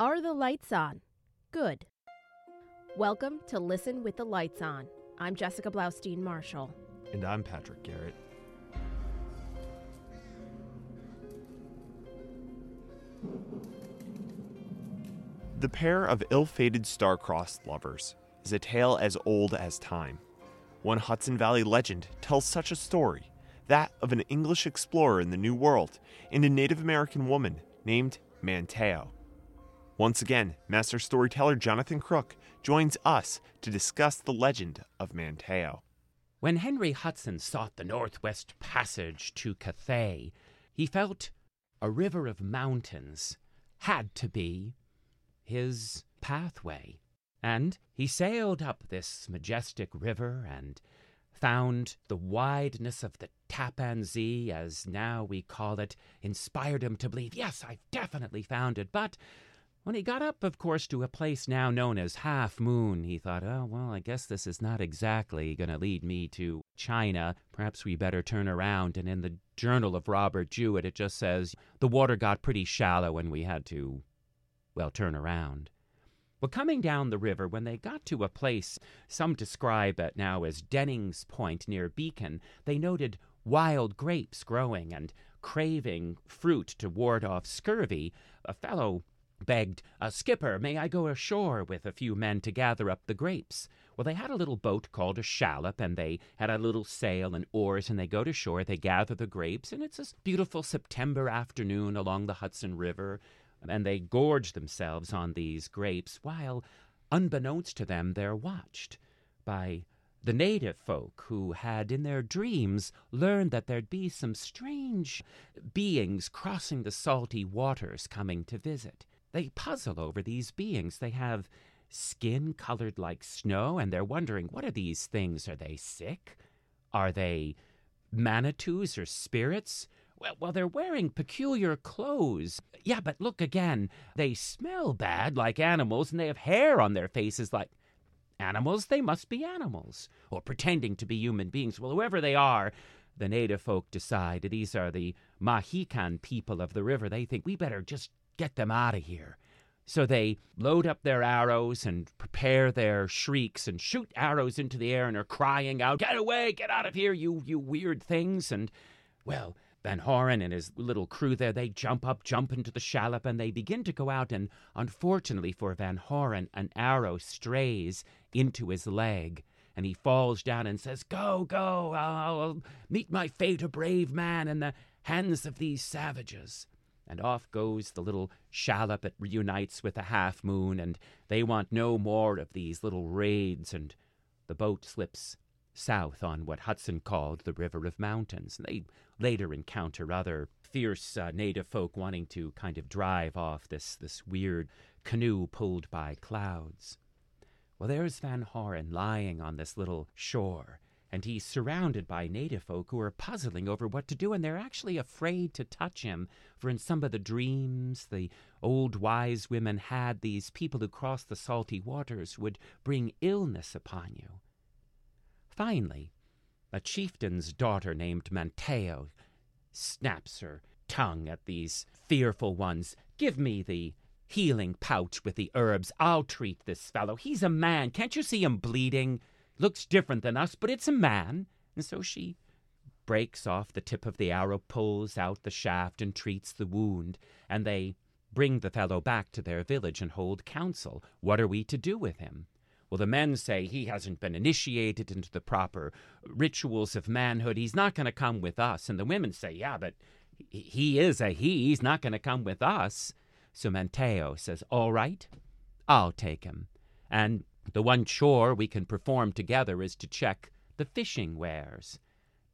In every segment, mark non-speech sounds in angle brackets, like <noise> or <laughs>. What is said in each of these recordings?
Are the lights on? Good. Welcome to Listen with the Lights On. I'm Jessica Blaustein Marshall. And I'm Patrick Garrett. The pair of ill fated star-crossed lovers is a tale as old as time. One Hudson Valley legend tells such a story that of an English explorer in the New World and a Native American woman named Manteo. Once again, master storyteller Jonathan Kruk joins us to discuss the legend of Manteo. When Henry Hudson sought the Northwest Passage to Cathay, he felt a river of mountains had to be his pathway. And he sailed up this majestic river and found the wideness of the Tappan Zee, as now we call it, inspired him to believe, yes, I've definitely found it. But when he got up, of course, to a place now known as Half Moon, he thought, oh, well, I guess this is not exactly going to lead me to China. Perhaps we better turn around. And in the journal of Robert Juet, it just says the water got pretty shallow and we had to, well, turn around. Well, coming down the river, when they got to a place some describe it now as Denning's Point near Beacon, they noted wild grapes growing and craving fruit to ward off scurvy. A fellow begged, a Skipper, may I go ashore with a few men to gather up the grapes? Well, they had a little boat called a shallop, and they had a little sail and oars, and they go to shore, they gather the grapes, and it's a beautiful September afternoon along the Hudson River and they gorge themselves on these grapes while, unbeknownst to them, they're watched by the native folk who had in their dreams learned that there'd be some strange beings crossing the salty waters coming to visit. They puzzle over these beings. They have skin colored like snow, and they're wondering what are these things? Are they sick? Are they manitous or spirits? Well, well, they're wearing peculiar clothes. Yeah, but look again. They smell bad like animals, and they have hair on their faces like animals. They must be animals, or pretending to be human beings. Well, whoever they are, the native folk decide these are the Mahican people of the river. They think we better just get them out of here. So they load up their arrows and prepare their shrieks and shoot arrows into the air and are crying out, Get away, get out of here, you, you weird things. And, well, Van Horen and his little crew there, they jump up, jump into the shallop, and they begin to go out. And unfortunately for Van Horen, an arrow strays into his leg. And he falls down and says, Go, go, I'll, I'll meet my fate, a brave man, in the hands of these savages. And off goes the little shallop. It reunites with the half moon, and they want no more of these little raids. And the boat slips south on what Hudson called the River of Mountains. They later encounter other fierce uh, native folk wanting to kind of drive off this, this weird canoe pulled by clouds. Well, there's Van Horen lying on this little shore, and he's surrounded by native folk who are puzzling over what to do, and they're actually afraid to touch him. For in some of the dreams the old wise women had, these people who crossed the salty waters would bring illness upon you. Finally, a chieftain's daughter named Manteo snaps her tongue at these fearful ones. Give me the healing pouch with the herbs. I'll treat this fellow. He's a man. Can't you see him bleeding? Looks different than us, but it's a man. And so she breaks off the tip of the arrow, pulls out the shaft, and treats the wound. And they bring the fellow back to their village and hold council. What are we to do with him? Well, the men say he hasn't been initiated into the proper rituals of manhood. He's not going to come with us. And the women say, yeah, but he is a he. He's not going to come with us. So Manteo says, all right, I'll take him. And the one chore we can perform together is to check the fishing wares.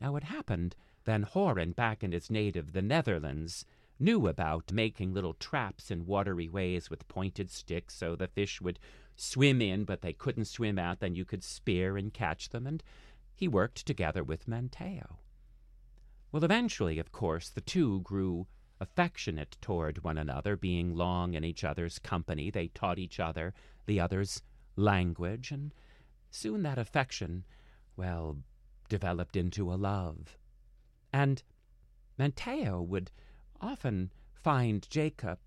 Now it happened Van Horen, back in his native, the Netherlands, knew about making little traps in watery ways with pointed sticks so the fish would swim in, but they couldn't swim out. Then you could spear and catch them, and he worked together with Manteo. Well, eventually, of course, the two grew affectionate toward one another, being long in each other's company. They taught each other the other's language, and soon that affection, well, developed into a love. And Manteo would often find Jacob,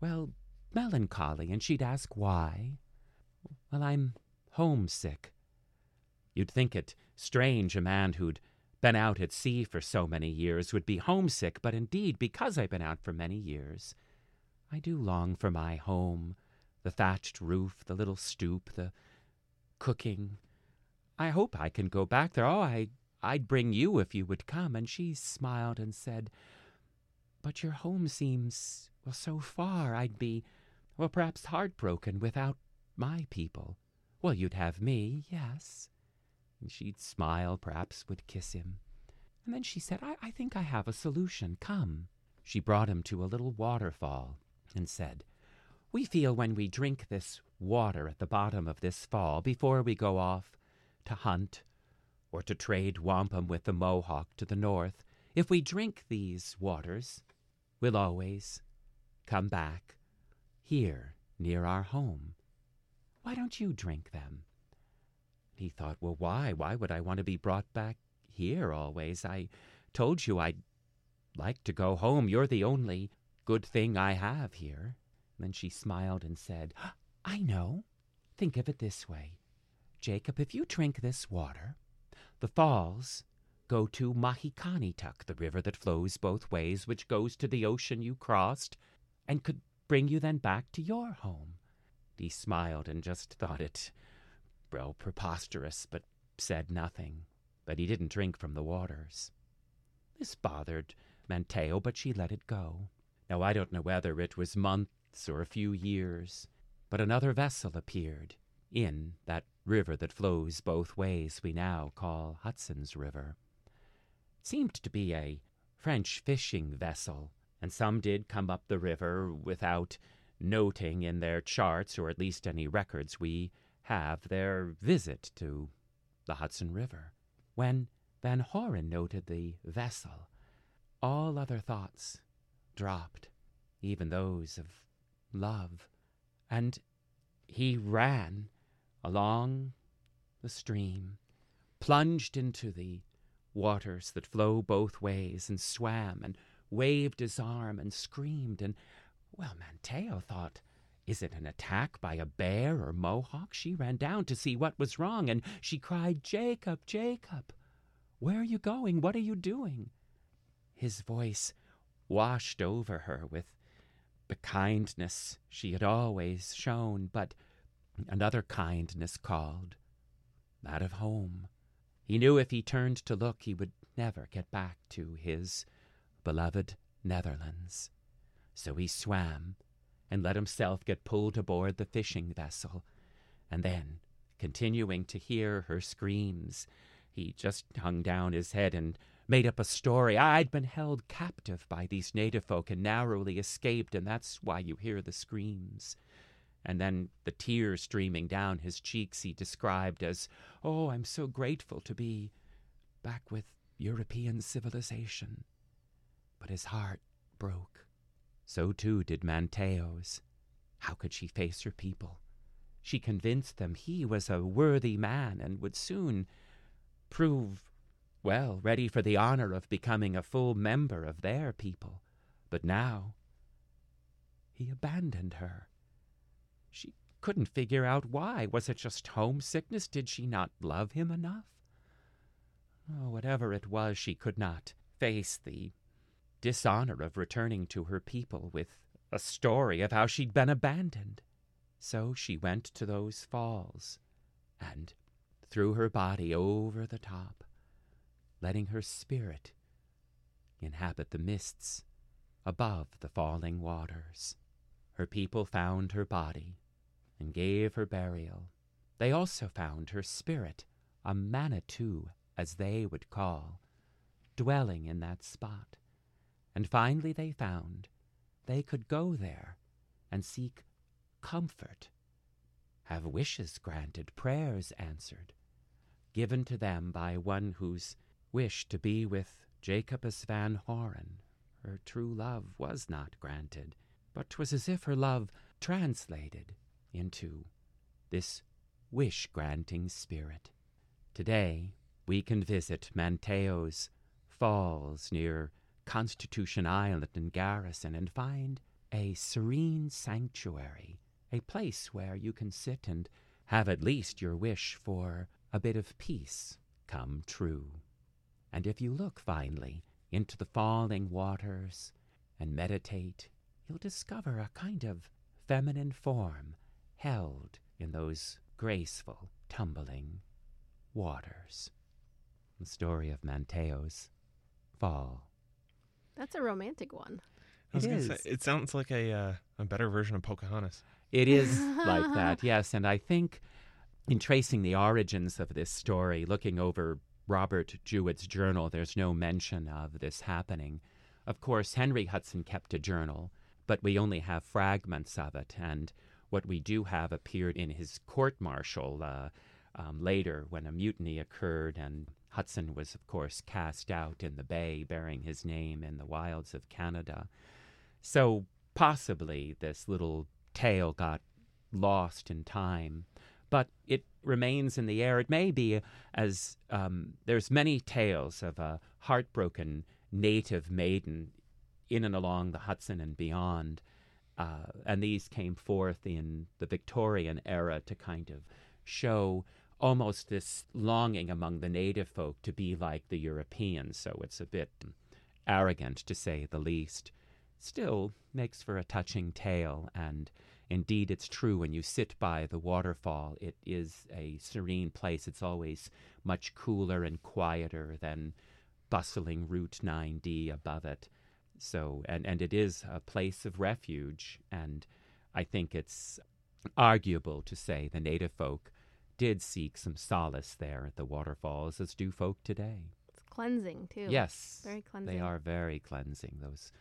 well, melancholy, and she'd ask why. Well, I'm homesick. You'd think it strange a man who'd been out at sea for so many years would be homesick, but indeed, because I've been out for many years, I do long for my home, the thatched roof, the little stoop, the cooking. I hope I can go back there. Oh, I, I'd bring you if you would come. And she smiled and said, But your home seems, well, so far. I'd be, well, perhaps heartbroken without my people. Well, you'd have me, yes and she'd smile, perhaps would kiss him. And then she said, I, I think I have a solution. Come. She brought him to a little waterfall and said, We feel when we drink this water at the bottom of this fall before we go off to hunt or to trade wampum with the Mohawk to the north, if we drink these waters, we'll always come back here near our home. Why don't you drink them? He thought, well, why? Why would I want to be brought back here always? I told you I'd like to go home. You're the only good thing I have here. Then she smiled and said, I know. Think of it this way Jacob, if you drink this water, the falls go to Mahikanituk, the river that flows both ways, which goes to the ocean you crossed, and could bring you then back to your home. He smiled and just thought it well, preposterous, but said nothing. But he didn't drink from the waters. This bothered Manteo, but she let it go. Now I don't know whether it was months or a few years, but another vessel appeared in that river that flows both ways we now call Hudson's River. It seemed to be a French fishing vessel, and some did come up the river without noting in their charts, or at least any records we have their visit to the Hudson River. When Van Horen noted the vessel, all other thoughts dropped, even those of love, and he ran along the stream, plunged into the waters that flow both ways, and swam and waved his arm and screamed. And, well, Manteo thought is it an attack by a bear or mohawk? She ran down to see what was wrong, and she cried, Jacob, Jacob, where are you going? What are you doing? His voice washed over her with the kindness she had always shown, but another kindness called, that of home. He knew if he turned to look, he would never get back to his beloved Netherlands. So he swam and let himself get pulled aboard the fishing vessel. And then, continuing to hear her screams, he just hung down his head and made up a story. I'd been held captive by these native folk and narrowly escaped, and that's why you hear the screams. And then the tears streaming down his cheeks he described as, Oh, I'm so grateful to be back with European civilization. But his heart broke. So too did Manteo's. How could she face her people? She convinced them he was a worthy man and would soon prove, well, ready for the honor of becoming a full member of their people. But now he abandoned her. She couldn't figure out why. Was it just homesickness? Did she not love him enough? Oh, whatever it was, she could not face the dishonor of returning to her people with a story of how she'd been abandoned. So she went to those falls and threw her body over the top, letting her spirit inhabit the mists above the falling waters. Her people found her body and gave her burial. They also found her spirit, a Manitou, as they would call, dwelling in that spot. And finally they found they could go there and seek comfort, have wishes granted, prayers answered, given to them by one whose wish to be with Jacobus Van Horen, her true love, was not granted, but 'twas as if her love translated into this wish granting spirit. Today we can visit Manteo's falls near Constitution Island and Garrison and find a serene sanctuary, a place where you can sit and have at least your wish for a bit of peace come true. And if you look finely into the falling waters and meditate, you'll discover a kind of feminine form held in those graceful, tumbling waters. The story of Manteo's fall. That's a romantic one. I was It gonna is. say, it sounds like a uh, a better version of Pocahontas. It is <laughs> like that, yes. And I think in tracing the origins of this story, looking over Robert Juet's journal, there's no mention of this happening. Of course, Henry Hudson kept a journal, but we only have fragments of it. And what we do have appeared in his court martial uh, um, later when a mutiny occurred and Hudson was, of course, cast out in the bay bearing his name in the wilds of Canada. So possibly this little tale got lost in time, but it remains in the air. It may be as um, there's many tales of a heartbroken native maiden in and along the Hudson and beyond, uh, and these came forth in the Victorian era to kind of show almost this longing among the native folk to be like the Europeans. So it's a bit arrogant to say the least. Still makes for a touching tale, and indeed it's true when you sit by the waterfall, it is a serene place. It's always much cooler and quieter than bustling Route 9D above it. So, and, and it is a place of refuge, and I think it's arguable to say the native folk did seek some solace there at the waterfalls, as do folk today. It's cleansing too. Yes, Very cleansing. they are very cleansing. Those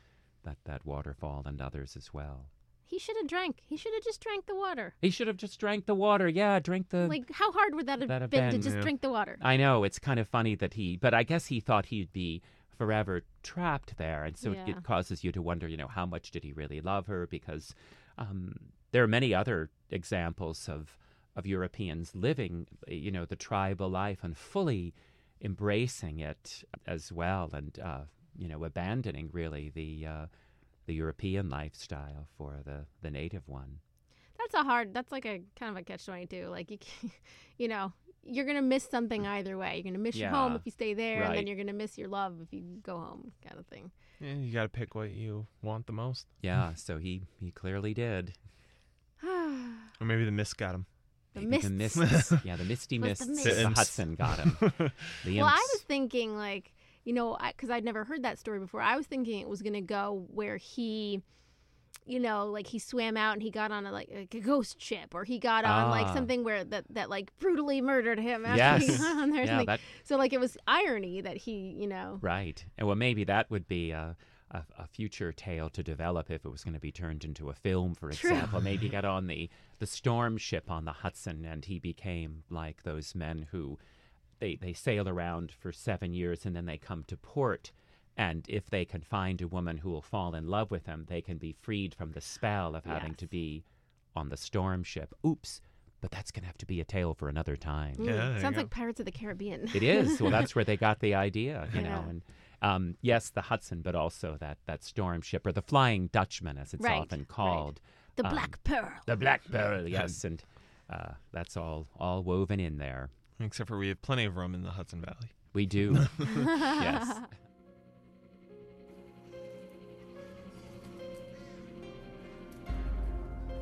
that that waterfall and others as well. He should have drank. He should have just drank the water. He should have just drank the water. Yeah, drink the. like, how hard would that have that have been, been, to just yeah. drink the water? I know it's kind of funny that he, but I guess he thought he'd be forever trapped there, and so it, Yeah. it causes you to wonder, you know, how much did he really love her? Because um, there are many other examples of of Europeans living, you know, the tribal life and fully embracing it as well, and uh, you know, abandoning really the uh, the European lifestyle for the the native one. That's a hard. That's like a kind of a catch twenty two. Like you, <laughs> you know, you're gonna miss something mm. either way. You're gonna miss your home if you stay there, and then you're gonna miss your love if you go home, kind of thing. Yeah, you got to pick what you want the most, Yeah, so he he clearly did. <sighs> or maybe the mist got him. The Maybe the mists. mists. yeah, the misty <laughs> Was the mists. mist. The Hudson got him. <laughs> The well, I was thinking like, you know, because I'd never heard that story before. I was thinking it was gonna go where he. You know, like he swam out and he got on a like, like a ghost ship, or he got on like Ah. something where that that like brutally murdered him after Yes. <laughs> on there. yeah, that So like it was irony that he, you know, right. And well, maybe that would be a, a, a future tale to develop if it was going to be turned into a film, for True. example. Maybe he got on the the storm ship on the Hudson, and he became like those men who they they sail around for seven years and then they come to port. And if they can find a woman who will fall in love with them, they can be freed from the spell of having to be on the storm ship. Oops. But that's going to have to be a tale for another time. Mm, Yeah, there sounds like Pirates of the Caribbean. It is. Well, <laughs> that's where they got the idea, you know. And um, yes, the Hudson, but also that that storm ship or the Flying Dutchman, as it's Right, often right. called, the um, Black Pearl. the Black Pearl. <laughs> Yes, and uh, that's all all woven in there. Except for we have plenty of rum in the Hudson Valley. We do. <laughs> yes.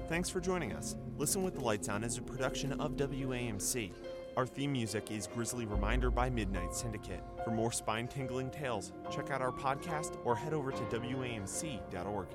Thanks for joining us. Listen with the Lights On is a production of WAMC. Our theme music is Grizzly Reminder by Midnight Syndicate. For more spine tingling tales, check out our podcast or head over to WAMC.org.